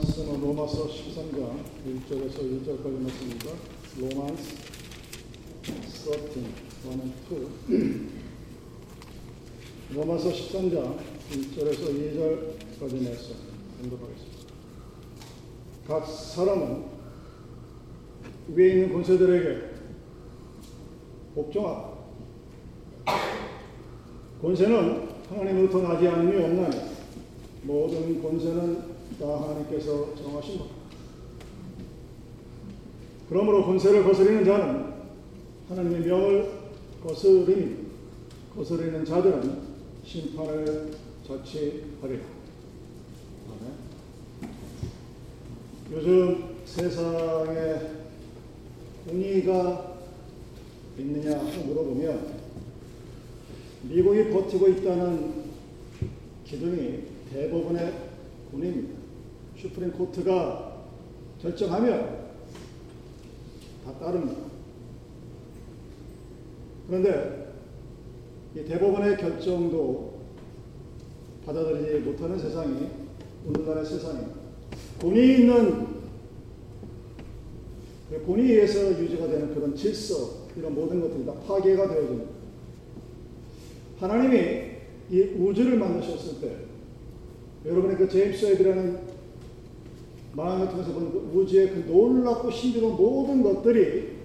말씀은 로마서 13장 1절에서 2절까지 말씀입니다. 로만스 13, 1 2. 로마서 13장 1절에서 2절까지 말씀 공독하겠습니다. 각 사람은 위에 있는 권세들에게 복종하라. 권세는 하나님으로부터 나지 않음이 없나니 모든 권세는 다 하나님께서 정하신 것. 그러므로 권세를 거스리는 자는 하나님의 명을 거스리니 거스리는 자들은 심판을 자취하리라. 요즘 세상에 공의가 있느냐 하고 물어보면 미국이 버티고 있다는 기둥이 대부분의 군입니다. 슈프림 코트가 결정하면 다 따릅니다. 그런데 이 대법원의 결정도 받아들이지 못하는 세상이 오늘날의 세상입니다. 본이 있는 본에 의해서 유지가 되는 그런 질서 이런 모든 것들이 다 파괴가 되어집니다. 하나님이 이 우주를 만드셨을 때 여러분의 그 제임스 웹이라는 마음을 통해서 본그 우주의 그 놀랍고 신비로운 모든 것들이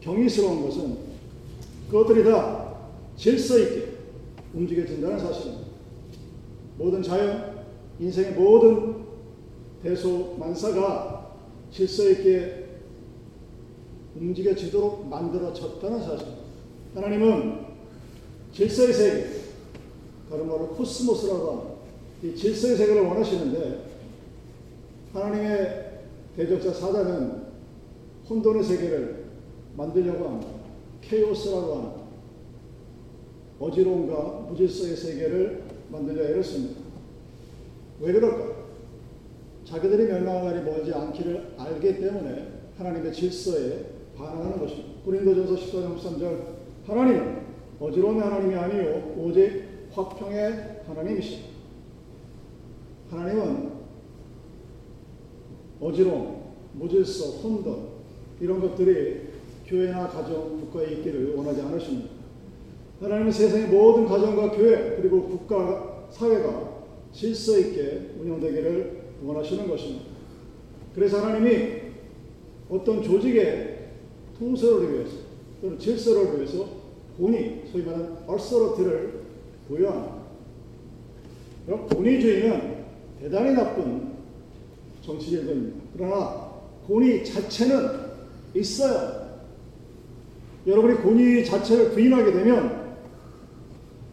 경이스러운 것은 그것들이 다 질서 있게 움직여진다는 사실입니다. 모든 자연, 인생의 모든 대소 만사가 질서 있게 움직여지도록 만들어졌다는 사실입니다. 하나님은 질서의 세계, 다른 말로 코스모스라고 하는 이 질서의 세계를 원하시는데 하나님의 대적자 사단은 혼돈의 세계를 만들려고 합니다. 케오스라고 하는 어지러움과 무질서의 세계를 만들려 애를 씁니다. 왜 그럴까? 자기들이 멸망할 날이 멀지 않기를 알기 때문에 하나님의 질서에 반응하는 것입니다. 고린도전서 14장 13절 하나님은 어지러움의 하나님이 아니요 오직 화평의 하나님이십니다. 하나님은 어지러움, 무질서, 혼돈 이런 것들이 교회나 가정, 국가에 있기를 원하지 않으십니다. 하나님은 세상의 모든 가정과 교회 그리고 국가, 사회가 질서 있게 운영되기를 원하시는 것입니다. 그래서 하나님이 어떤 조직의 통솔을 위해서 또는 질서를 위해서 본이 소위 말하는 얼서러티를 부여합니다. 본의주의는 대단히 나쁜 정치제도입니다. 그러나 본의 자체는 있어요. 여러분이 본의 자체를 부인하게 되면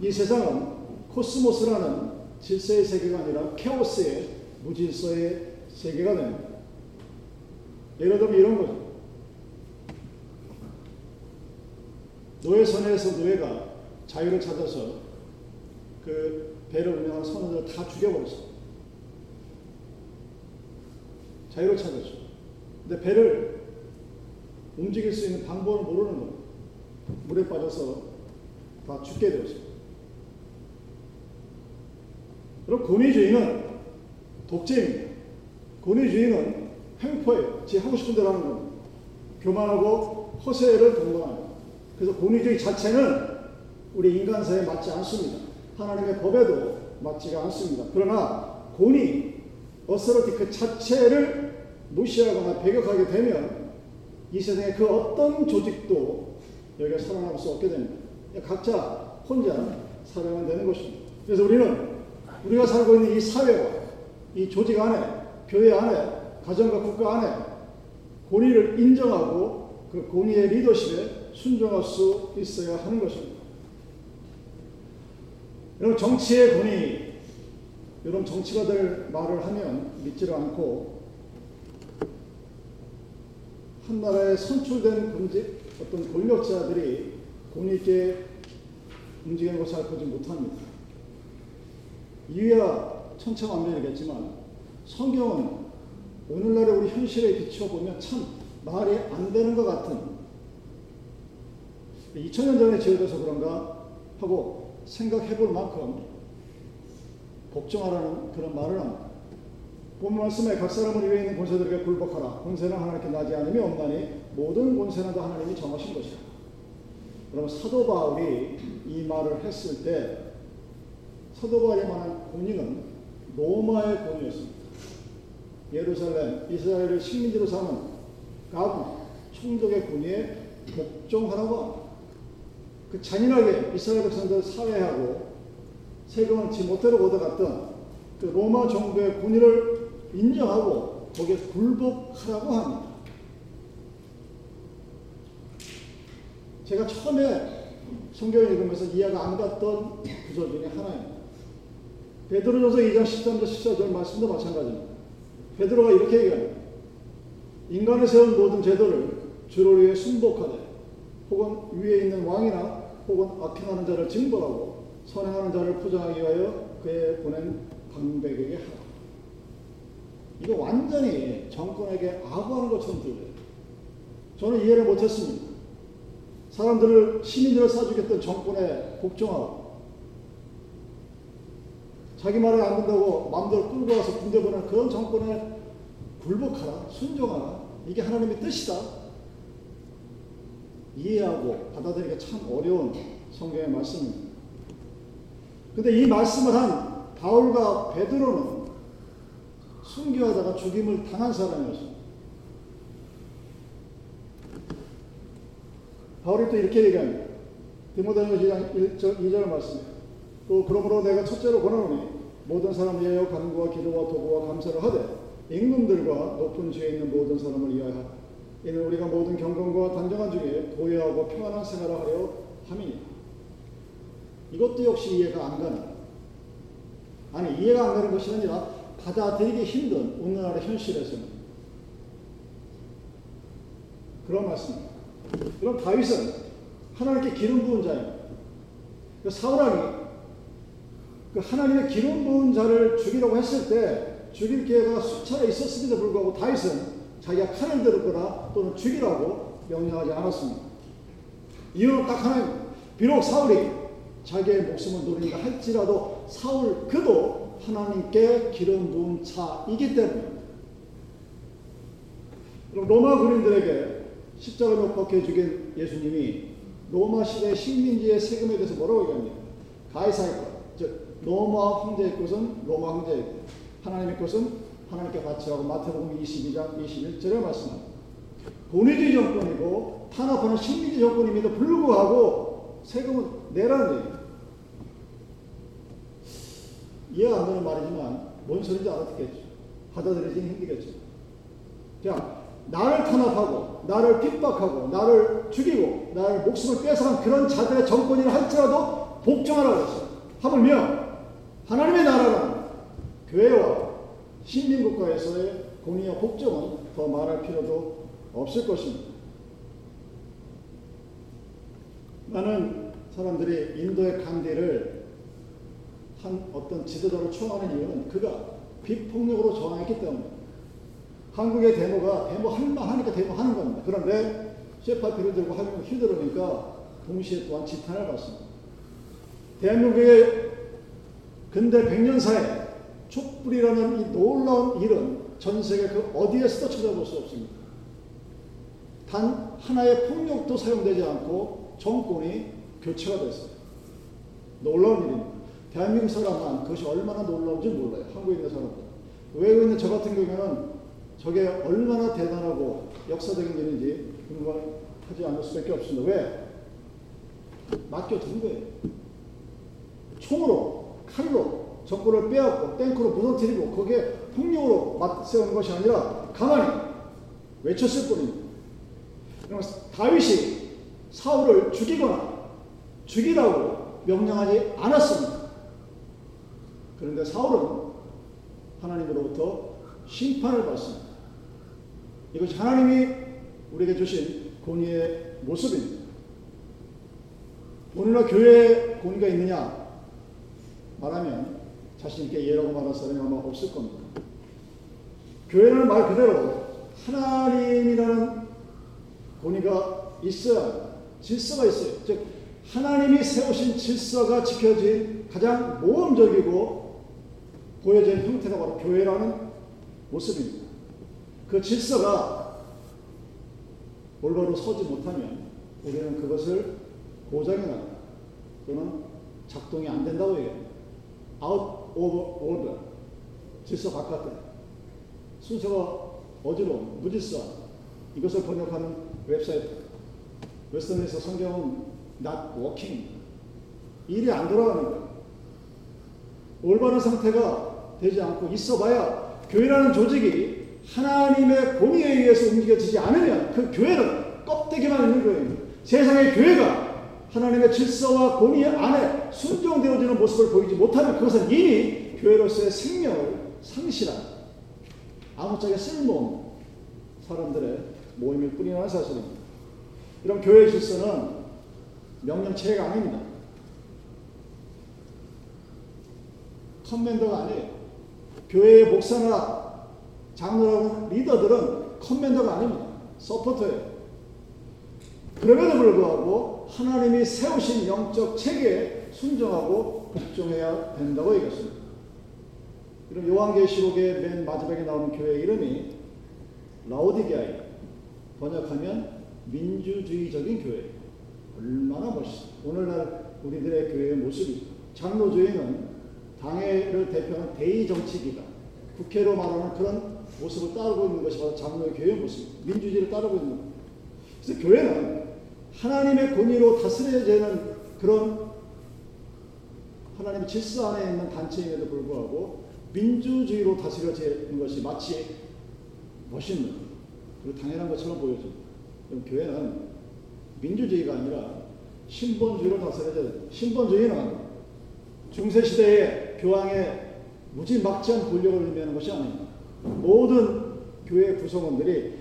이 세상은 코스모스라는 질서의 세계가 아니라 케오스의 무질서의 세계가 됩니다. 예를 들면 이런 거죠. 노예선에서 노예가 자유를 찾아서 그 배를 운영하는 선원들을 다 죽여버렸어. 자유를 찾았죠. 근데 배를 움직일 수 있는 방법을 모르는 거예요. 물에 빠져서 다 죽게 되었어요. 그럼 권위주의는 독재입니다. 권위주의는 횡포예요. 지 하고 싶은 대로 하는 겁니다. 교만하고 허세를 동반합니다. 그래서 권위주의 자체는 우리 인간사에 맞지 않습니다. 하나님의 법에도 맞지가 않습니다. 그러나 권위, 어서러티 그 자체를 무시하거나 배격하게 되면 이 세상에 그 어떤 조직도 여기가 살아남을 수 없게 됩니다. 각자 혼자 살아야 되는 것입니다. 그래서 우리는 우리가 살고 있는 이 사회와 이 조직 안에, 교회 안에, 가정과 국가 안에 권위를 인정하고 그 권위의 리더십에 순종할 수 있어야 하는 것입니다. 여러분 정치의 권위, 여러분 정치가 될 말을 하면 믿지를 않고 한 나라에 선출된 군지, 어떤 권력자들이 움직이는 것을 보지 못합니다. 이유야 천차만별이겠지만 성경은 오늘날의 우리 현실에 비춰보면 참 말이 안 되는 것 같은 2000년 전에 지어져서 그런가 하고 생각해 볼 만큼 복종하라는 그런 말을 합니다. 본 말씀에 각 사람을 위에 있는 권세들에게 굴복하라. 권세는 하나님께 나지 않음이 없나니 모든 권세는 다 하나님이 정하신 것이라. 그럼 사도 바울이 이 말을 했을 때 사도 바울이 말한 권위는 로마의 권위였습니다. 예루살렘, 이스라엘을 식민지로 삼은 가부, 총독의 권위에 복종하라고. 그 잔인하게 이스라엘 백성들 사회하고 세금을 지못대로 얻어갔던 그 로마 정부의 권위를 인정하고 거기에 굴복하라고 합니다. 제가 처음에 성경을 읽으면서 이해가 안 갔던 구절 중에 하나입니다. 베드로전서 2장 13절 14절 말씀도 마찬가지입니다. 베드로가 이렇게 얘기합니다. 인간을 세운 모든 제도를 주를 위해 순복하되 혹은 위에 있는 왕이나 혹은 악행하는 자를 징벌하고 선행하는 자를 포장하기 위하여 그의 보낸 방백에게 하라. 이거 완전히 정권에게 아부하는 것처럼 들려요. 저는 이해를 못했습니다. 사람들을 시민들을 사주겠던 정권에 복종하고 자기 말을 안 듣는다고 마음대로 끌고 와서 군대 보내는 그런 정권에 굴복하라, 순종하라. 이게 하나님의 뜻이다. 이해하고 받아들이기가 참 어려운 성경의 말씀입니다. 근데 이 말씀을 한 바울과 베드로는 순교하다가 죽임을 당한 사람이었습니다. 바울이 또 이렇게 얘기합니다. 디모데전서 2장 1절, 2절 말씀이에요. 또 그러므로 내가 첫째로 권하노니 모든 사람 위하여 간구와 기도와 도구와 감사를 하되 임금들과 높은 지에 있는 모든 사람을 위하여 이는 우리가 모든 경건과 단정한 중에 고요하고 평안한 생활을 하려 함이니 이것도 역시 이해가 안 가는 아니 이해가 안 가는 것이 아니라 받아들이기 힘든 오늘날의 현실에서는 그런 말씀입니다. 그럼 다윗은 하나님께 기름 부은 자입니다. 그 사울왕이 그 하나님의 기름 부은 자를 죽이라고 했을 때 죽일 기회가 수차례 있었음에도 불구하고 다윗은 자기가 칼을 들었거나 또는 죽이라고 명령하지 않았습니다. 이유는 딱 하나입니다. 비록 사울이 자기의 목숨을 노린다 할지라도 사울 그도 하나님께 기름 부은 자이기 때문입니다. 로마 군인들에게 십자가 못 박혀 죽인 예수님이 로마 시대 식민지의 세금에 대해서 뭐라고 얘기합니까? 가이사의 것, 즉 로마 황제의 것은 로마 황제의 것, 하나님의 것은 하나님께 바치라고 마태복음 22장 21절에 말씀합니다. 본위주의 정권이고 탄압하는 식민지 정권임에도 불구하고 세금은 내라는 얘기예요. 이해가 안 되는 말이지만 뭔 소리인지 알아듣겠죠. 받아들이기는 힘들겠죠. 자, 나를 탄압하고 나를 핍박하고 나를 죽이고 나를 목숨을 뺏어간 그런 자들의 정권이라 할지라도 복종하라고 했어요. 하물며 하나님의 나라는 교회와 신민국가에서의 공의와 복종은 더 말할 필요도 없을 것입니다. 많은 사람들이 인도의 간디를 한 어떤 지도자로 추앙하는 이유는 그가 비폭력으로 저항했기 때문입니다. 한국의 데모가 데모 할만 하니까 데모 하는 겁니다. 그런데 쇠파피를 들고 하면 휘두르니까 동시에 또한 지탄을 받습니다. 대한민국의 근대 100년사에 촛불이라는 이 놀라운 일은 전 세계 그 어디에서도 찾아볼 수 없습니다. 단 하나의 폭력도 사용되지 않고 정권이 교체가 됐어요. 놀라운 일입니다. 대한민국 사람은 그것이 얼마나 놀라운지 몰라요. 한국에 있는 사람들. 외국에 있는 저 같은 경우에는 저게 얼마나 대단하고 역사적인 일인지 궁금하지 않을 수밖에 없습니다. 왜? 맡겨둔 거예요. 총으로, 칼로 정권을 빼앗고 탱크로 무너뜨리고 거기에 폭력으로 맞세우는 것이 아니라 가만히 외쳤을 뿐입니다. 다윗이 사울을 죽이거나 죽이라고 명령하지 않았습니다. 그런데 사울은 하나님으로부터 심판을 받습니다. 이것이 하나님이 우리에게 주신 공의의 모습입니다. 본이나 교회에 공의가 있느냐 말하면 자신있게 예라고 말할 사람이 아마 없을 겁니다. 교회는 말 그대로 하나님이라는 권위가 있어야 질서가 있어요. 즉 하나님이 세우신 질서가 지켜진 가장 모험적이고 보여진 형태가 바로 교회라는 모습입니다. 그 질서가 올바로 서지 못하면 우리는 그것을 고장이 나다 또는 작동이 안 된다고 얘기합니다. out of order 질서 바깥에 순서가 어지러운 무질서 이것을 번역하는 웹사이트 웨스턴에서 성경은 not working 일이 안 돌아가는 거예요. 올바른 상태가 되지 않고 있어봐야 교회라는 조직이 하나님의 권위에 의해서 움직여지지 않으면 그 교회는 껍데기만 있는 교회입니다. 세상의 교회가 하나님의 질서와 권위 안에 순종되어지는 모습을 보이지 못하면 그것은 이미 교회로서의 생명을 상실한 아무짝에 쓸모없는 사람들의 모임일 뿐이라는 사실입니다. 이런 교회 질서는 명령체가 아닙니다. 컨맨더가 아니에요. 교회의 목사나 장로라는 리더들은 컨맨더가 아닙니다. 서포터예요. 그럼에도 불구하고 하나님이 세우신 영적 체계에 순종하고 복종해야 된다고 얘기했습니다. 그럼 요한계시록의 맨 마지막에 나오는 교회 이름이 라오디게아예요. 번역하면 민주주의적인 교회. 얼마나 멋있어. 오늘날 우리들의 교회의 모습이 장로주의는 당회를 대표하는 대의 정치기관, 국회로 말하는 그런 모습을 따르고 있는 것이 바로 장로의 교회의 모습입니다. 민주주의를 따르고 있는 겁니다. 그래서 교회는 하나님의 권위로 다스려지는 그런 하나님의 질서 안에 있는 단체임에도 불구하고 민주주의로 다스려지는 것이 마치 멋있는 그리고 당연한 것처럼 보여집니다. 그럼 교회는 민주주의가 아니라 신본주의로 다스려져야 됩니다. 신본주의는 중세시대의 교황의 무지막지한 권력을 의미하는 것이 아닙니다. 모든 교회 구성원들이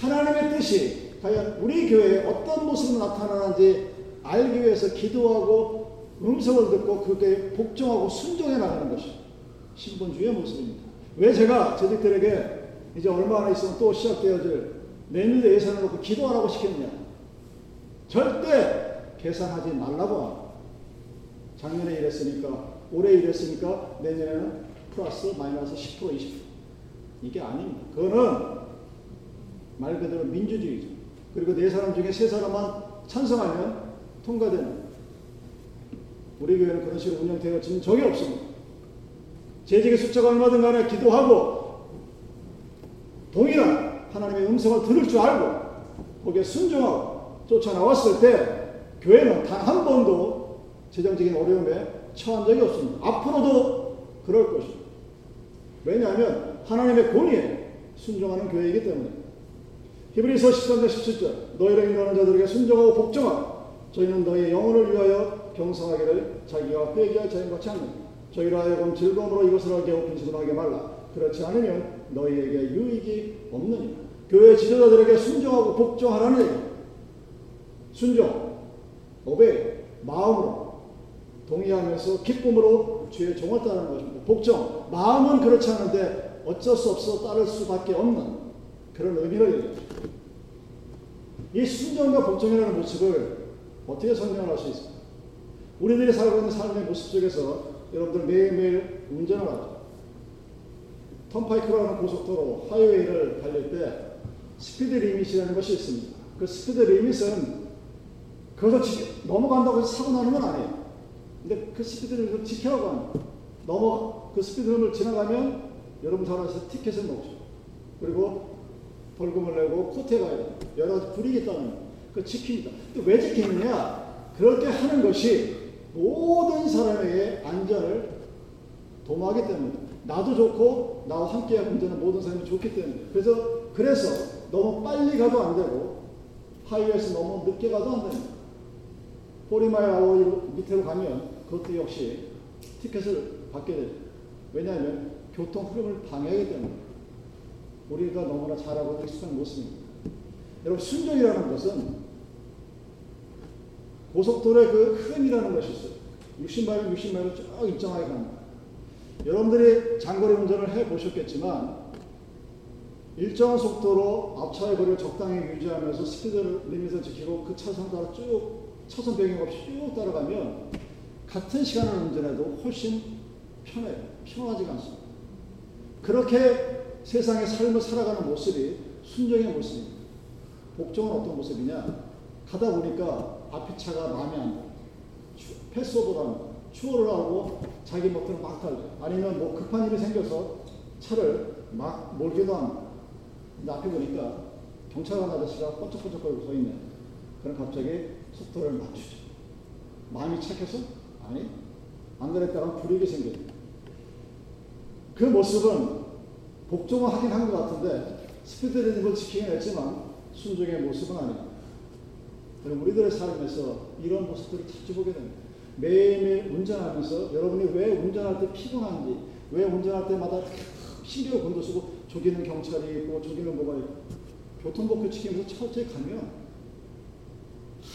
하나님의 뜻이 과연 우리 교회에 어떤 모습으로 나타나는지 알기 위해서 기도하고 음성을 듣고 그게 복종하고 순종해 나가는 것이 신본주의의 모습입니다. 왜 제가 저들에게 이제 얼마 안 있으면 또 시작되어질 내년도 예산을 놓고 기도 하라고 시켰느냐? 절대 계산하지 말라고. 작년에 이랬으니까 올해 이랬으니까 내년에는 플러스 마이너스 10% 20% 이게 아닙니다. 그거는 말 그대로 민주주의죠. 그리고 네 사람 중에 세 사람만 찬성하면 통과되는 우리 교회는 그런 식으로 운영되어진 적이 없습니다. 재직의 숫자가 얼마든 간에 기도하고 동일한 하나님의 음성을 들을 줄 알고 거기에 순종하고 쫓아나왔을 때 교회는 단 한 번도 재정적인 어려움에 처한 적이 없습니다. 앞으로도 그럴 것입니다. 왜냐하면 하나님의 권위에 순종하는 교회이기 때문에. 히브리서 13장 17절 너희를 인도하는 자들에게 순종하고 복종하고 저희는 너희의 영혼을 위하여 경성하기를 자기가 회개할 자인같이 하는 저희로 하여금 즐거움으로 이것을 하게 하고 빈식으로 하게 말라. 그렇지 않으면 너희에게 유익이 없느니라. 교회 지도자들에게 순종하고 복종하라는 얘기. 순종 오베 마음으로 동의하면서 기쁨으로 종을 따르는 것입니다 복종 마음은 그렇지 않은데 어쩔 수 없어 따를 수밖에 없는 그런 의미를 이 순종과 복종이라는 모습을 어떻게 설명할 수 있을까? 우리들이 살고 있는 삶의 모습 속에서 여러분들 매일매일 운전을 하죠. turnpike라는 고속도로 하이웨이를 달릴 때 speed limit이라는 것이 있습니다. 그 speed limit은 그것을 지, 넘어간다고 해서 사고 나는 건 아니에요. 근데 그 speed limit을 지켜라고 합니다. 넘어 그 speed limit을 지나가면 여러분 잘 아시죠? 티켓을 먹죠. 그리고 벌금을 내고 코트에 가야 돼요. 여러 가지 불이익이 있다는 그 지킵니다. 왜 지키느냐? 그렇게 하는 것이 모든 사람에게 안전을 도모하기 때문에 나도 좋고 나와 함께 운전하는 모든 사람이 좋기 때문에 그래서 그래서 너무 빨리 가도 안 되고 하이웨이에서 너무 늦게 가도 안 됩니다. 아워 밑으로 가면 그것도 역시 티켓을 받게 되죠. 왜냐하면 교통 흐름을 방해하기 때문에 우리가 너무나 잘하고 익숙한 모습입니다. 여러분 순종이라는 것은 고속도로의 그 흐름이라는 것이 있어요. 60마일, 60마일을 쭉 일정하게 갑니다. 여러분들이 장거리 운전을 해 보셨겠지만 일정한 속도로 앞차의 거리를 적당히 유지하면서 스피드 리밋을 지키고 그 차선 따라 쭉 차선 변경 없이 쭉 따라가면 같은 시간을 운전해도 훨씬 편해요. 피곤하지가 않습니다. 그렇게 세상의 삶을 살아가는 모습이 순종의 모습입니다. 복종은 어떤 모습이냐? 가다 보니까 앞에 차가 마음에 안 들어. 패스오버라는 추월을 하고 자기 목표를 막 달려. 아니면 뭐 급한 일이 생겨서 차를 막 몰기도. 근데 앞에 보니까 경찰관 아저씨가 번쩍번쩍거리고 서 있네. 그럼 갑자기 속도를 맞추죠. 마음이 착해서? 아니. 안 그랬다간 불이익이 생겨요. 그 모습은 복종을 하긴 한 것 같은데 스피드 리듬을 지키긴 했지만 순종의 모습은 아니에요. 우리들의 삶에서 이런 모습들을 자주 보게 됩니다. 매일매일 운전하면서 여러분이 왜 운전할 때 피곤한지, 왜 운전할 때마다 신경을 곤두쓰고 저기는 경찰이 있고 저기는 뭐가 있고 교통법규 지키면서 철저히 가면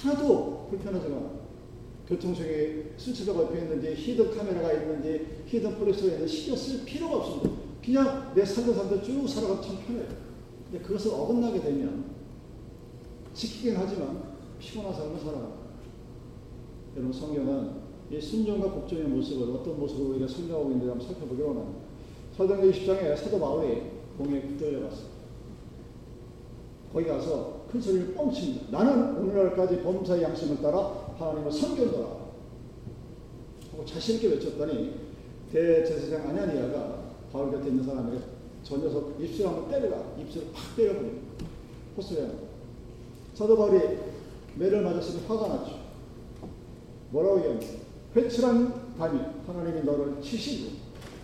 하나도 불편하지가 수치가 옆에 있는지 hidden 카메라가 있는지 hidden police가 있는지 신경 쓸 필요가 없습니다. 그냥 내 살던 삶대로 쭉 살아가면 참 편해요. 근데 그것을 어긋나게 되면 지키긴 하지만 피곤한 삶을 살아갑니다. 여러분 성경은 이 순종과 복종의 모습을 어떤 모습으로 우리가 설명하고 있는지 한번 살펴보기로 합니다. 사도행전 20장에 사도 바울이 공에 붙들려갔어요. 거기 가서 큰 소리를 뻥칩니다. 나는 오늘날까지 범사의 양심을 따라 하나님을 섬겼노라 하고 자신있게 외쳤더니 대제사장 아냐니아가 바울 곁에 있는 사람에게 저 녀석 입술 한번 때려라 입술을 팍 때려버립니다. 호스레 사도 바울이 매를 맞았으니 화가 났죠. 뭐라고 얘기합니까? 회칠한 담이 하나님이 너를 치시고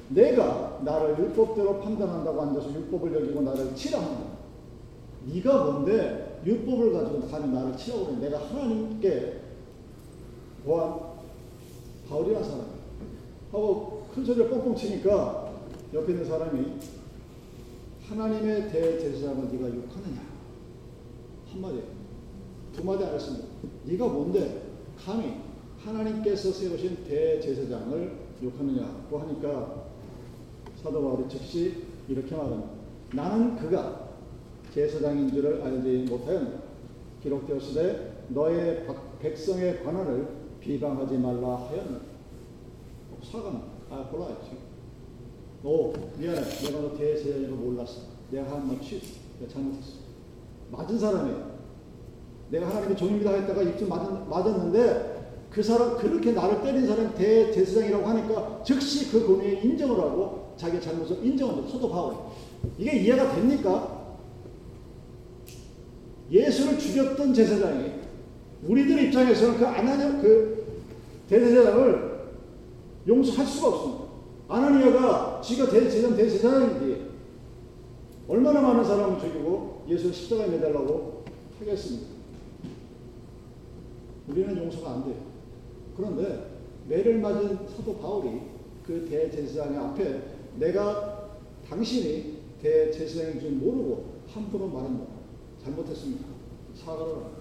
내가 나를 율법대로 판단한다고 앉아서 율법을 여기고 나를 치라 한다. 네가 뭔데 율법을 가지고 감히 나를 치라고. 내가 하나님께 보안 바울이라는 사람 하고 큰 소리를 뻥뻥 치니까 옆에 있는 사람이 하나님의 대제사장을 네가 욕하느냐 한마디 두 마디 안 했습니다. 네가 뭔데 감히 하나님께서 세우신 대제사장을 욕하느냐고 하니까 사도 바울이 즉시 이렇게 말합니다. 나는 그가 제사장인 줄을 알지 못하였 기록되었으되 너의 백성의 관원을 비방하지 말라 하였노. 사과는 아 골라야지. 오 미안해. 내가 너 대세자인 거 몰랐어. 내가 한말 취했어. 잘못했어. 맞은 사람이에요. 내가 하나님의 종입니다 했다가 입좀 맞았는데 그 사람 그렇게 나를 때린 사람이 대제사장이라고 하니까 즉시 그 권위에 인정을 하고 자기 잘못을 인정한다. 바울. 이게 이해가 됩니까? 예수를 죽였던 제사장이 우리들 입장에서는 그 아나니아 그 대제사장을 용서할 수가 없습니다. 아나니아가 지가 대제사장 대제사장인지 얼마나 많은 사람을 죽이고 예수를 십자가에 매달라고 하겠습니까? 우리는 용서가 안 돼요. 그런데 매를 맞은 사도 바울이 그 대제사장의 앞에 내가 당신이 대제사장인 줄 모르고 함부로 말한 거 잘못했습니다. 사과를 합니다.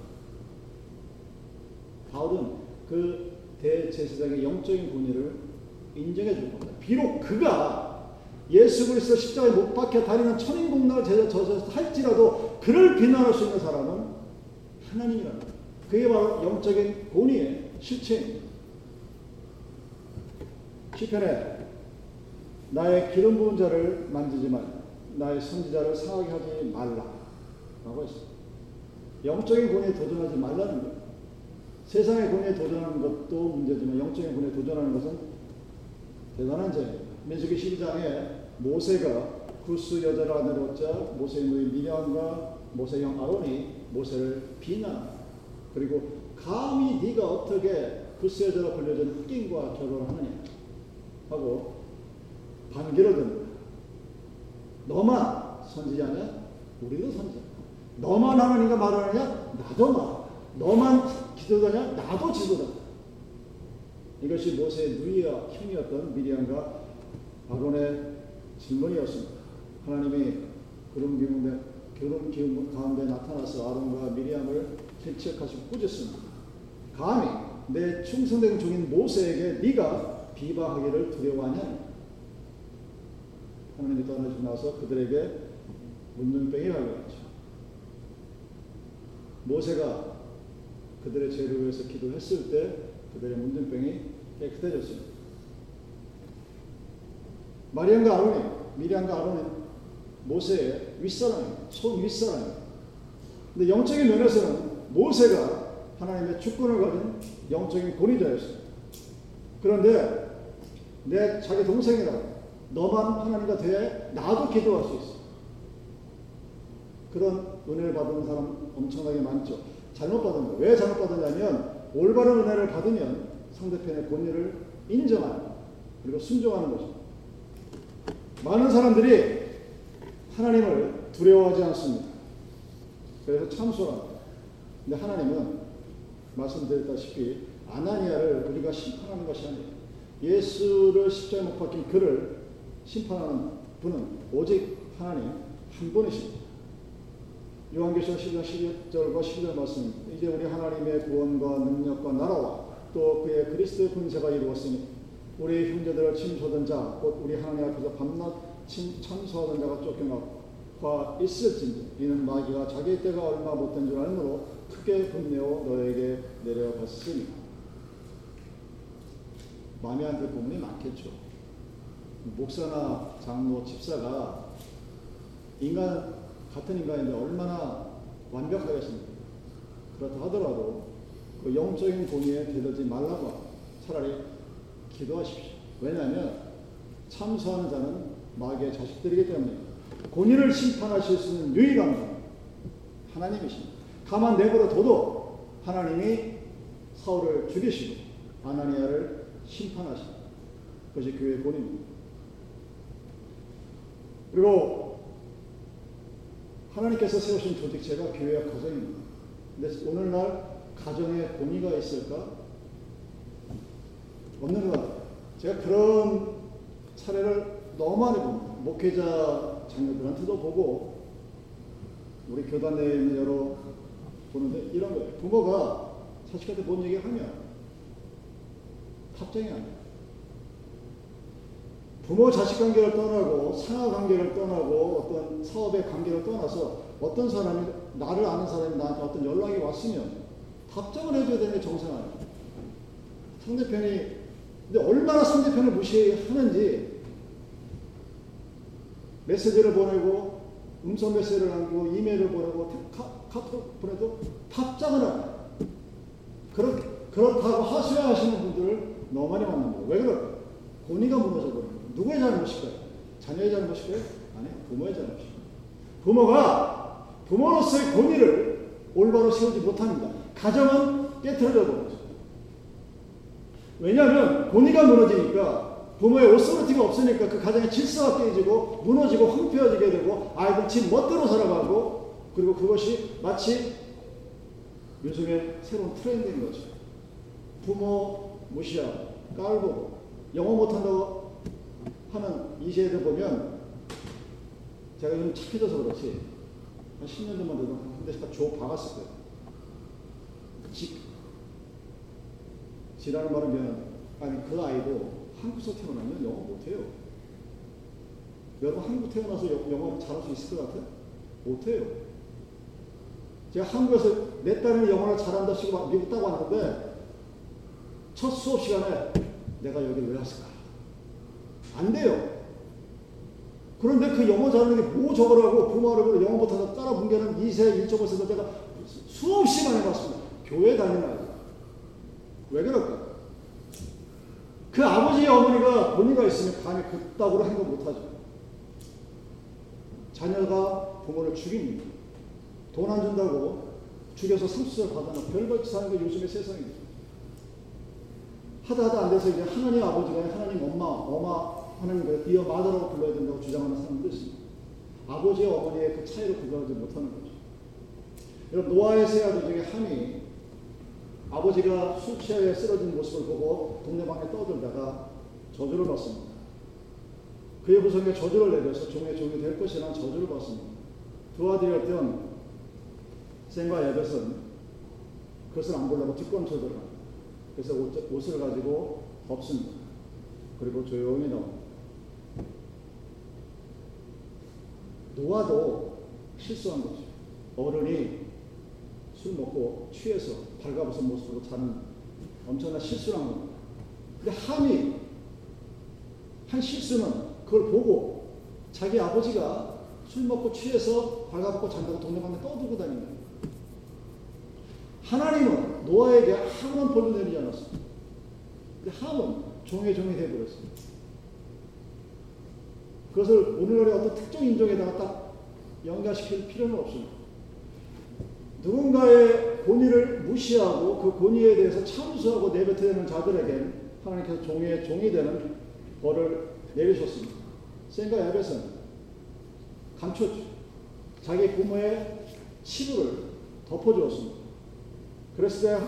바울은 그 대제사장의 영적인 권위를 인정해 줄 겁니다. 비록 그가 예수 그리스도 십자가에 못 박혀 다니는 천인 공락을 제자 할지라도 그를 비난할 수 있는 사람은 하나님이라는 그게 바로 영적인 권위의 실체입니다. 시편에 나의 기름 부은 자를 만지지 말 나의 선지자를 상하게 하지 말라 라고 했습니다. 영적인 권위에 도전하지 말라는 거예요. 세상의 권위에 도전하는 것도 문제지만 영적인 권위에 도전하는 것은 대단한 죄입니다. 민수기 12장에 모세가 구스 여자를 아내로 얻자 모세의 누이 미련과 모세의 형 아론이 모세를 비난 그리고 감히 네가 어떻게 구스 여자로 불려진 흑인과 결혼하느냐 하고 반기를 듭니다. 너만 선지자냐? 우리도 선지자. 너만 하나님과 말하느냐? 나도 말. 너만 지도자냐? 나도 지도자. 이것이 모세의 누이와 형이었던 미리암과 아론의 질문이었습니다. 하나님이 그런 기운에 결혼 기운 가운데 나타나서 아론과 미리암을 실책하시고 꾸짖습니다. 감히 내 충성된 종인 모세에게 네가 비방하기를 두려워하냐? 하나님이 떠나시고 나서 그들에게 문둥병이 발견했죠. 모세가 그들의 죄를 위해서 기도했을 때 그들의 문둥병이 깨끗해졌습니다. 마리안과 아론이, 미리안과 아론이 모세의 윗사람이에요. 손 윗사람이에요. 근데 영적인 면에서는 모세가 하나님의 주권을 가진 영적인 권위자였어요. 그런데 내 자기 동생이라 너만 하나님과 돼 나도 기도할 수 있어. 그런 은혜를 받은 사람 엄청나게 많죠. 잘못 받은 거. 왜 잘못 받았냐면 올바른 은혜를 받으면 상대편의 권위를 인정하는 그리고 순종하는 거죠. 많은 사람들이 하나님을 두려워하지 않습니다. 그래서 참소합니다. 근데 하나님은 말씀드렸다시피 아나니아를 우리가 심판하는 것이 아니에요. 예수를 십자에 못 박힌 그를 심판하는 분은 오직 하나님 한 분이십니다. 요한계시록 10장 11절과 12절 말씀 이제 우리 하나님의 구원과 능력과 나라와 또 그의 그리스도의 군세가 이루었으니 우리 형제들을 침소하던 자, 곧 우리 하나님 앞에서 밤낮 참소하던 자가 쫓겨나가 있을진지 이는 마귀가 자기 때가 얼마 못된 줄 알므로 크게 분내어 너에게 내려갔으니 마음에 안 들 부분이 많겠죠. 목사나 장로, 집사가 인간 같은 인간인데 얼마나 완벽하겠습니까? 그렇다 하더라도 그 영적인 공의에 대들지 말라고 차라리 기도하십시오. 왜냐하면 참소하는 자는 마귀의 자식들이기 때문에 본인을 심판하실 수 있는 유일한 분 하나님이십니다. 가만 내버려 둬도 하나님이 사울을 죽이시고 아나니아를 심판하십니다. 그것이 교회의 본입니다. 그리고 하나님께서 세우신 조직체가 교회와 가정입니다. 근데 오늘날 가정에 본의가 있을까? 없는 것 같아요. 제가 그런 사례를 너무 많이 봅니다. 목회자 자녀들한테도 보고 우리 교단 내에 있는 여러 보는데 이런 거예요. 부모가 자식한테 뭔 얘기 하면 답장이 안 돼요. 부모 자식 관계를 떠나고 상하 관계를 떠나고 어떤 사업의 관계를 떠나서 어떤 사람이 나를 아는 사람이 나한테 어떤 연락이 왔으면 답장을 해줘야 되는 게 정상 아니에요. 상대편이 근데 얼마나 상대편을 무시하는지 메시지를 보내고 음성 메시지를 남기고 이메일을 보내고 카, 카톡 보내도 답장을 안 해요. 그렇, 그렇다고 하소연하시는 분들을 너무 많이 만납니다. 왜 그럴까요? 권위가 무너져 버립니다. 누구의 잘못일까요? 자녀의 잘못일까요? 아니, 부모의 잘못입니다. 부모가 부모로서의 권위를 올바로 세우지 못합니다. 가정은 깨트려져 버리죠. 왜냐하면 권위가 무너지니까 부모의 오소리티가 없으니까 그 가정의 질서가 깨지고 무너지고 황폐해지게 되고 아이들 집 멋대로 살아가고 그리고 그것이 마치 요즘에 새로운 트렌드인 거죠. 부모 무시하고 깔보고 영어 못한다고 하는 이 세대 보면 제가 요즘 착해져서 그렇지 한 10년 전만 돼도 한 대씩 줘 박았을 거예요. 지, 지라는 말은 미안 아니 그 아이도 한국에서 태어나면 영어 못해요. 여러분 한국 태어나서 영어 잘할 수 있을 것 같아요? 못해요. 제가 한국에서 내 딸은 영어를 잘한다 시고 미국 따고 왔는데 첫 수업 시간에 내가 여기를 왜 왔을까? 안 돼요. 그런데 그 영어 잘하는 게뭐 저거라고 부모를 영어 못하다 따라 뭉개는 2세 1.5세도 내가 수없이 많이 봤습니다. 교회 다니는 아이. 왜 그럴까? 그 아버지의 어머니가 본의가 있으면 감히 그따구로 행동 못하죠. 자녀가 부모를 죽입니다. 돈 안 준다고 죽여서 상수절 받아놓고 별벌 사는 게 요즘의 세상입니다. 하다 하다 안 돼서 이제 하나님 아버지가 하나님 엄마, 엄마 하나님을 이어 마더라고 불러야 된다고 주장하는 사람도 있습니다. 아버지와 어머니의 그 차이를 구별하지 못하는 거죠. 여러분 노아의 세 아들 중에 함이 아버지가 술 취하에 쓰러진 모습을 보고 동네방에 떠들다가 저주를 받습니다. 그의 부성에 저주를 내려서 종의 종이 될 것이라는 저주를 받습니다. 두 아들이었던 샘과 야벳은 그것을 안 보려고 뒷검쳐들어 그래서 옷, 옷을 가지고 덮습니다. 그리고 조용히 나옵니다. 노아도 실수한 거죠. 어른이 술 먹고 취해서 발가벗은 모습으로 자는 엄청난 실수를 한 겁니다. 근데 함이 한 실수는 그걸 보고 자기 아버지가 술 먹고 취해서 발가벗고 잔다고 동네방네 떠들고 다니는 거예요. 하나님은 노아에게 아무런 벌도 내리지 않았습니다. 근데 함은 종의 종이 되어버렸습니다. 그것을 오늘날의 어떤 특정 인종에다가 딱 연관시킬 필요는 없습니다. 누군가의 권위를 무시하고 그 권위에 대해서 참수하고 내뱉어내는 자들에게 하나님께서 종의 종이 되는 벌을 내리셨습니다. 센과 야벳은 감췄죠. 자기 부모의 치부를 덮어주었습니다. 그랬을 때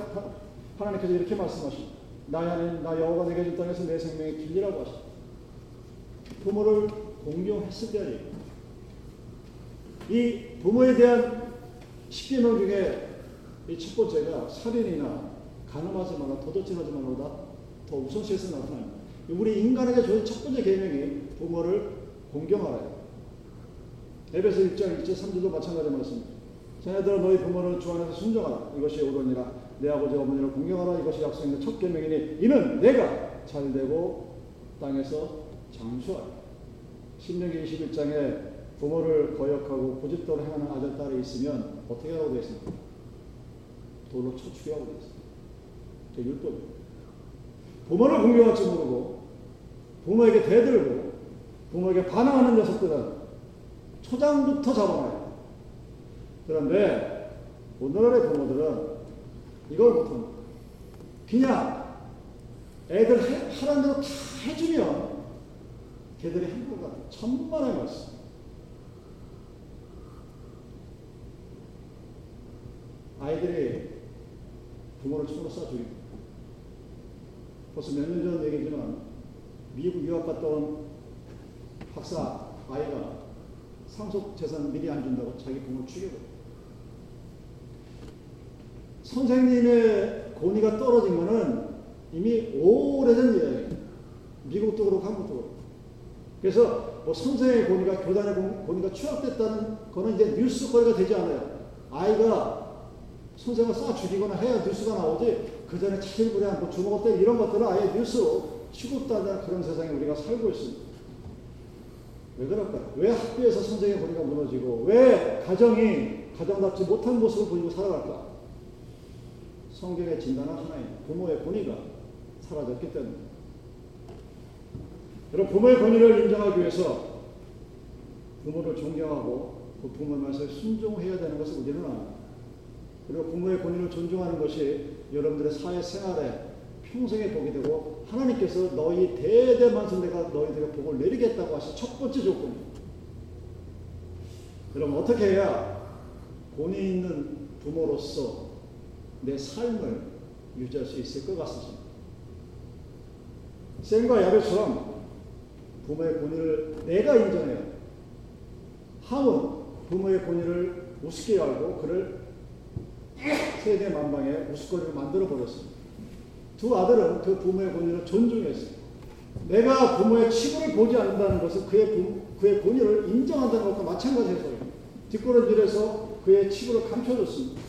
하나님께서 이렇게 말씀하십니다. 하나님, 나 여호와가 내게 준 땅에서 내 생명의 길리라고 하십니다. 부모를 공경했을 때이 부모에 대한 10개명 중에 이 첫 번째가 살인이나 가늠하지 마라, 도둑질하지 마라보다 더 우선시해서 나타납니다. 우리 인간에게 주어진 첫 번째 계명이 부모를 공경하라요. 에베소 1장 1절 3절도 마찬가지 말씀입니다. 자녀들아 너희 부모는 주 안에서 순종하라. 이것이 옳으니라. 내 아버지 어머니를 공경하라. 이것이 약속있는 첫 계명이니 이는 내가 잘되고 땅에서 장수하라. 신명기 21장에 부모를 거역하고 고집대로 행하는 아들, 딸이 있으면 어떻게 하고 되어 있습니까? 돌로 쳐 죽여하고 되어 있습니다. 그 율법입니다. 부모를 공경할 줄 모르고 부모에게 대들고 부모에게 반항하는 녀석들은 초장부터 잡아놔요. 그런데 오늘날의 부모들은 이걸 못합니다. 그냥 애들 하라는 대로 다 해주면 걔들이 행복하다. 천만의 말씀. 아이들이 부모를 총으로 쏴 죽입니다. 벌써 몇 년 전 얘기지만 미국 유학 갔다 온 박사 아이가 상속 재산 미리 안 준다고 자기 부모를 죽여버려 선생님의 권위가 떨어진 거는 이미 오래전 이야기예요. 미국도 그렇고 한국도 그렇고. 그래서 뭐 선생의 권위가 교단의 권위가 추락됐다는 거는 이제 뉴스거리가 되지 않아요. 아이가 선생을 쏴 죽이거나 해야 뉴스가 나오지 그 전에 차실부려 뭐 주먹 때 이런 것들은 아예 뉴스로 취급도 하는 그런 세상에 우리가 살고 있습니다. 왜 그럴까요? 왜 학교에서 선생의 권위가 무너지고 왜 가정이 가정답지 못한 모습을 보이고 살아갈까? 성경의 진단은 하나입니다. 부모의 권위가 사라졌기 때문입니다. 여러분 부모의 권위를 인정하기 위해서 부모를 존경하고 그 부모의 말씀에 순종해야 되는 것을 우리는 압니다. 그리고 부모의 권위를 존중하는 것이 여러분들의 사회 생활에 평생의 복이 되고 하나님께서 너희 대대만성 내가 너희들에게 복을 내리겠다고 하신 첫 번째 조건입니다. 그럼 어떻게 해야 본이 있는 부모로서 내 삶을 유지할 수 있을 것 같습니다. 샘과 야베처럼 부모의 권위를 내가 인정해요. 함은 부모의 권위를 우습게 알고 그를 세계 만방에 우스거리를 만들어 버렸습니다. 두 아들은 그 부모의 권위를 존중했습니다. 내가 부모의 치부를 보지 않는다는 것은 그의, 부, 그의 권위를 인정한다는 것과 마찬가지의 소리입니다. 뒷걸음질해서 그의 치부를 감춰줬습니다.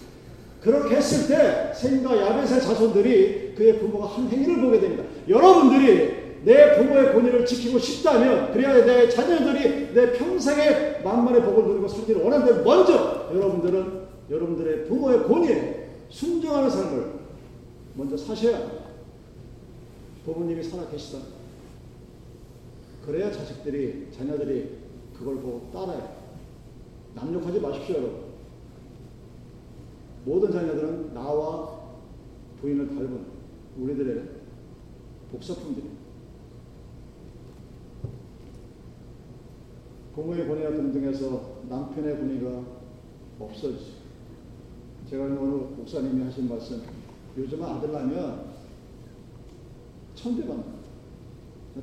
그렇게 했을 때 셈과 야벳의 자손들이 그의 부모가 한 행위를 보게 됩니다. 여러분들이 내 부모의 권위를 지키고 싶다면 그래야 내 자녀들이 내 평생의 만만의 복을 누리고 살기를 원하는데 먼저 여러분들은 여러분들의 부모의 권위에 순종하는 삶을 먼저 사셔야 합니다. 부모님이 살아 계시다. 그래야 자식들이, 자녀들이 그걸 보고 따라요. 남욕하지 마십시오, 여러분. 모든 자녀들은 나와 부인을 닮은 우리들의 복사품들입니다. 부모의 권위가 등등해서 남편의 권위가 없어지죠. 제가 오늘 목사님이 하신 말씀, 요즘 아들 낳으면 천대받는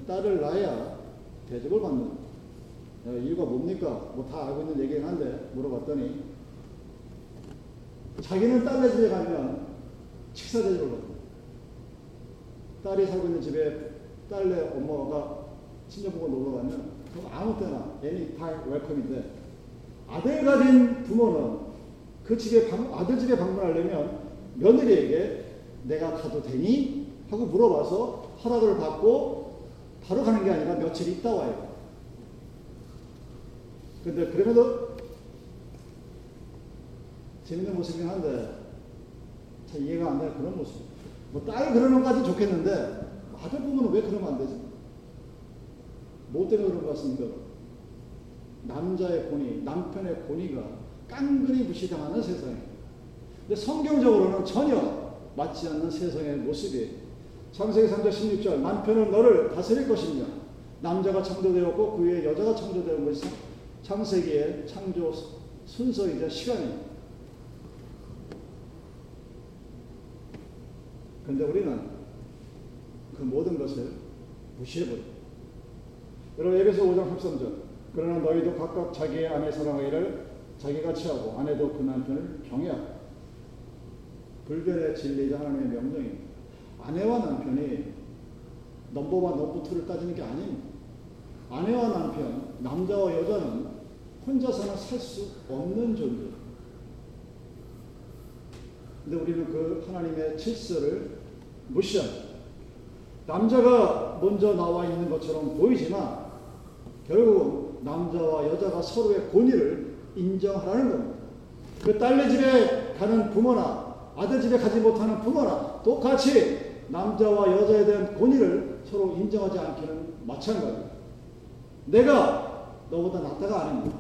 딸을 낳아야 대접을 받는 이유가 뭡니까? 뭐 다 알고 있는 얘기긴 한데 물어봤더니 자기는 딸네 집에 가면 식사 대접을 받는 딸이 살고 있는 집에 딸네 엄마가 친정 보고 놀러 가면 아무 때나 애니 다 웰컴인데 아들 가진 부모는 그 집에 방, 아들 집에 방문하려면 며느리에게 내가 가도 되니? 하고 물어봐서 허락을 받고 바로 가는 게 아니라 며칠 있다 와요. 근데 그럼에도 재밌는 모습이긴 한데 잘 이해가 안 되는 그런 모습. 뭐 딸 그러는 까지 좋겠는데 아들 보면 왜 그러면 안 되지? 뭐 때문에 그런 것 같습니까? 남자의 권위, 남편의 권위가 깡그리 무시당하는 세상에. 근데 성경적으로는 전혀 맞지 않는 세상의 모습이 창세기 3장 16절 남편은 너를 다스릴 것이며 남자가 창조되었고 그 위에 여자가 창조되는 것이 창세기의 창조 순서이자 시간입니다. 그런데 우리는 그 모든 것을 무시해버립니다. 여러분 에베소 5장 13절 그러나 너희도 각각 자기의 아내 사랑하기를 자기가 취하고 아내도 그 남편을 경외하고 불변의 진리자 하나님의 명령입니다. 아내와 남편이 넘버원 넘버투를 따지는 게 아닙니다. 아내와 남편, 남자와 여자는 혼자서는 살 수 없는 존재. 근데 우리는 그 하나님의 질서를 무시합니다. 남자가 먼저 나와 있는 것처럼 보이지만 결국 남자와 여자가 서로의 권위를 인정하라는 겁니다. 그 딸네 집에 가는 부모나 아들 집에 가지 못하는 부모나 똑같이 남자와 여자에 대한 권위를 서로 인정하지 않기는 마찬가지입니다. 내가 너보다 낫다가 아닙니다.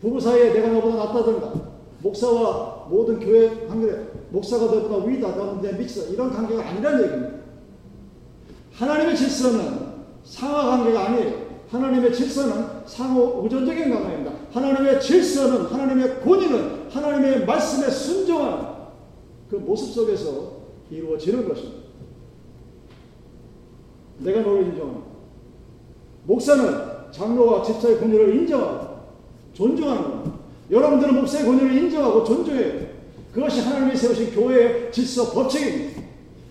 부부 사이에 내가 너보다 낫다든가 목사와 모든 교회 관계 목사가 너보다 위다 내 밑이다 이런 관계가 아니라는 얘기입니다. 하나님의 질서는 상하 관계가 아니에요. 하나님의 질서는 상호 우전적인 관계입니다. 하나님의 질서는 하나님의 권위는 하나님의 말씀에 순종하는 그 모습 속에서 이루어지는 것입니다. 내가 너를 인정하는 목사는 장로와 집사의 권위를 인정하고 존중하는 겁니다. 여러분들은 목사의 권위를 인정하고 존중해요. 그것이 하나님이 세우신 교회의 질서 법칙입니다.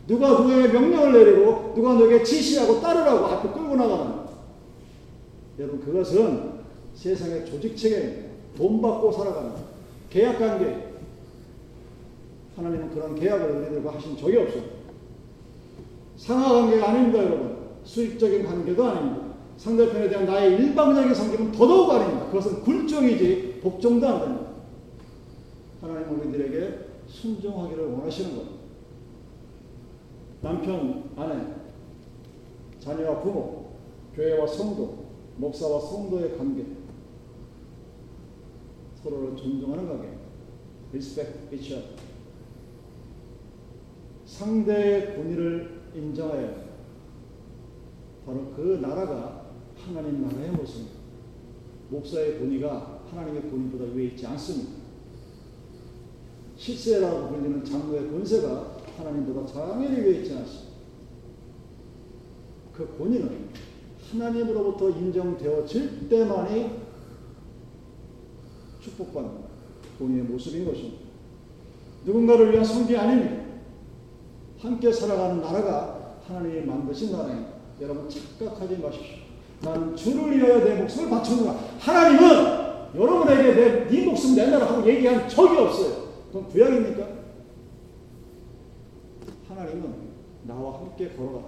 누가 누구에게 명령을 내리고 누가 누구에게 지시하고 따르라고 앞에 끌고 나가는 여러분 그것은 세상의 조직 체계입니다. 돈 받고 살아가는 계약 관계 하나님은 그런 계약을 우리들과 하신 적이 없습니다. 상하 관계가 아닙니다 여러분. 수익적인 관계도 아닙니다. 상대편에 대한 나의 일방적인 성격은 더더욱 아닙니다. 그것은 굴종이지 복종도 안 됩니다. 하나님은 우리들에게 순종하기를 원하시는 겁니다. 남편, 아내, 자녀와 부모, 교회와 성도, 목사와 성도의 관계, 서로를 존중하는 관계, respect each other. 상대의 권위를 인정하여 바로 그 나라가 하나님 나라의 모습입니다. 목사의 권위가 하나님의 권위보다 위에 있지 않습니다. 실세라고 불리는 장로의 권세가 하나님보다 당연히 위에 있지 않습니다. 그 권위는 하나님으로부터 인정되어질 때만이 축복받는 본인의 모습인 것입니다. 누군가를 위한 성기 아닙니다. 함께 살아가는 나라가 하나님이 만드신 나라입니다. 여러분 착각하지 마십시오. 나는 주를 위하여 내 목숨을 바쳤노라. 하나님은 여러분에게 내, 네 목숨 내놔라 하고 얘기한 적이 없어요. 그건 구약입니까? 하나님은 나와 함께 걸어가.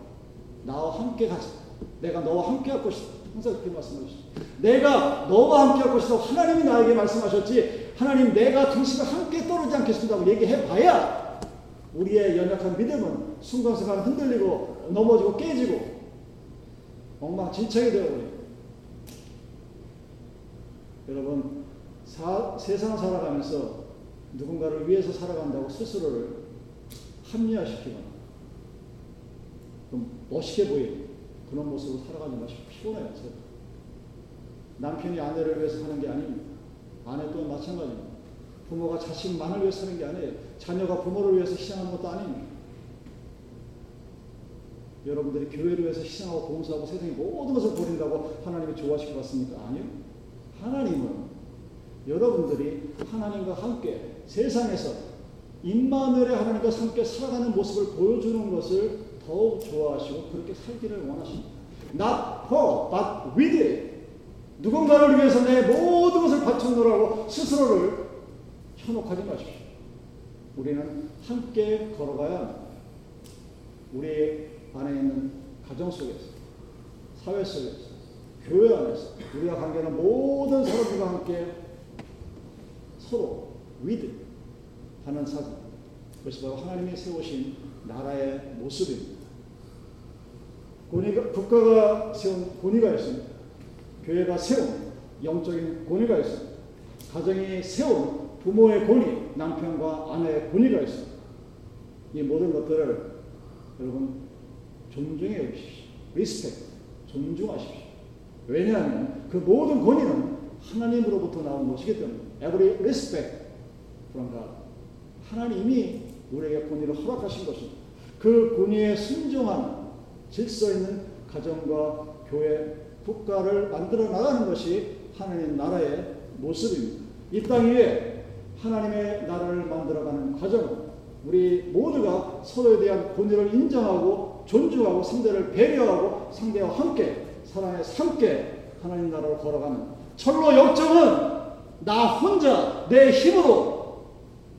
나와 함께 가자. 내가 너와 함께 할 것이다. 항상 그렇게 말씀하시죠. 내가 너와 함께 할 것이다. 하나님이 나에게 말씀하셨지. 하나님 내가 등심을 함께 떨어지지 않겠습니다. 얘기해 봐야 우리의 연약한 믿음은 순간순간 흔들리고 넘어지고 깨지고 엉망진창이 되어버려요. 여러분 사, 세상 살아가면서 누군가를 위해서 살아간다고 스스로를 합리화시키거나 좀 멋있게 보이는 그런 모습으로 살아가지 마시고 피곤해요. 남편이 아내를 위해서 사는 게 아닙니다. 아내 또한 마찬가지입니다. 부모가 자식만을 위해서 사는 게 아니에요. 자녀가 부모를 위해서 희생하는 것도 아닙니다. 여러분들이 교회를 위해서 희생하고 봉사하고 세상의 모든 것을 버린다고 하나님이 좋아하실 것 같습니까? 아니요. 하나님은 여러분들이 하나님과 함께 세상에서 임마누엘의 하나님과 함께 살아가는 모습을 보여주는 것을 더욱 좋아하시고 그렇게 살기를 원하십니다. Not for, but with it. 누군가를 위해서 내 모든 것을 바쳐놓으라고 스스로를 현혹하지 마십시오. 우리는 함께 걸어가야 우리 안에 있는 가정 속에서, 사회 속에서, 교회 안에서 우리가 관계하는 모든 사람들과 함께 서로 with 하는 사람 그것이 바로 하나님이 세우신 나라의 모습입니다. 권위가, 국가가 세운 권위가 있습니다. 교회가 세운 영적인 권위가 있습니다. 가정이 세운 부모의 권위, 남편과 아내의 권위가 있습니다. 이 모든 것들을 여러분 존중해 여기십시오. respect, 존중하십시오. 왜냐하면 그 모든 권위는 하나님으로부터 나온 것이기 때문에 every respect from God. 하나님이 우리에게 권위를 허락하신 것입니다. 그 권위에 순종하는 질서 있는 가정과 교회, 국가를 만들어 나가는 것이 하나님 나라의 모습입니다. 이 땅 위에 하나님의 나라를 만들어가는 과정은 우리 모두가 서로에 대한 권위를 인정하고 존중하고 상대를 배려하고 상대와 함께 사랑해서 함께 하나님 나라를 걸어가는 철로 역정은 나 혼자 내 힘으로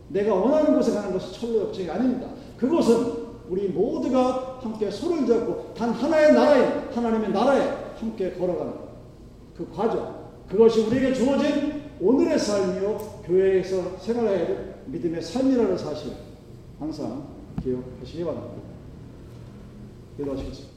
내가 원하는 곳에 가는 것이 철로 역정이 아닙니다. 그것은 우리 모두가 함께 손을 잡고 단 하나의 나라인 하나님의 나라에 함께 걸어가는 그 과정 그것이 우리에게 주어진 오늘의 삶이요 교회에서 생활해야 될 믿음의 삶이라는 사실 항상 기억하시기 바랍니다. 기도하시겠습니다.